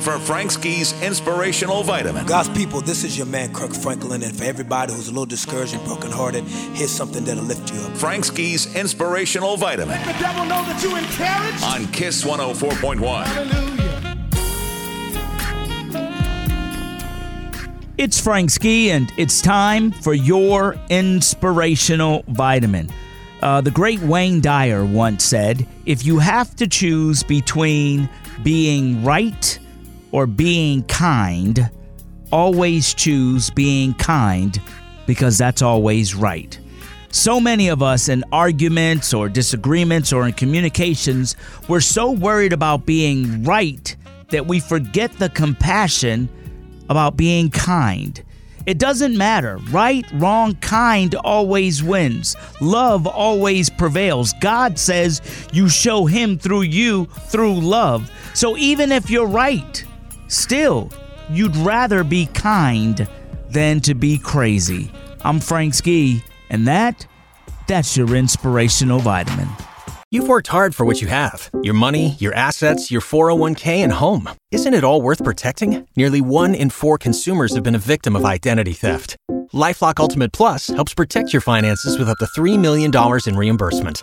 for Frank Ski's Inspirational Vitamin. God's people, this is your man Kirk Franklin, and for everybody who's a little discouraged and brokenhearted, here's something that'll lift you up. Frank Ski's Inspirational Vitamin Let The devil know that you encouraged. on Kiss 104.1. Hallelujah. It's Frank Ski, and it's time for your inspirational vitamin. Uh, the great Wayne Dyer once said if you have to choose between being right or being kind, always choose being kind because that's always right. So many of us in arguments or disagreements or in communications, we're so worried about being right that we forget the compassion about being kind. It doesn't matter. Right, wrong, kind always wins. Love always prevails. God says you show Him through you through love. So even if you're right, still, you'd rather be kind than to be crazy. I'm Frank Ski, and that, that's your inspirational vitamin. You've worked hard for what you have your money, your assets, your 401k, and home. Isn't it all worth protecting? Nearly one in four consumers have been a victim of identity theft. Lifelock Ultimate Plus helps protect your finances with up to $3 million in reimbursement.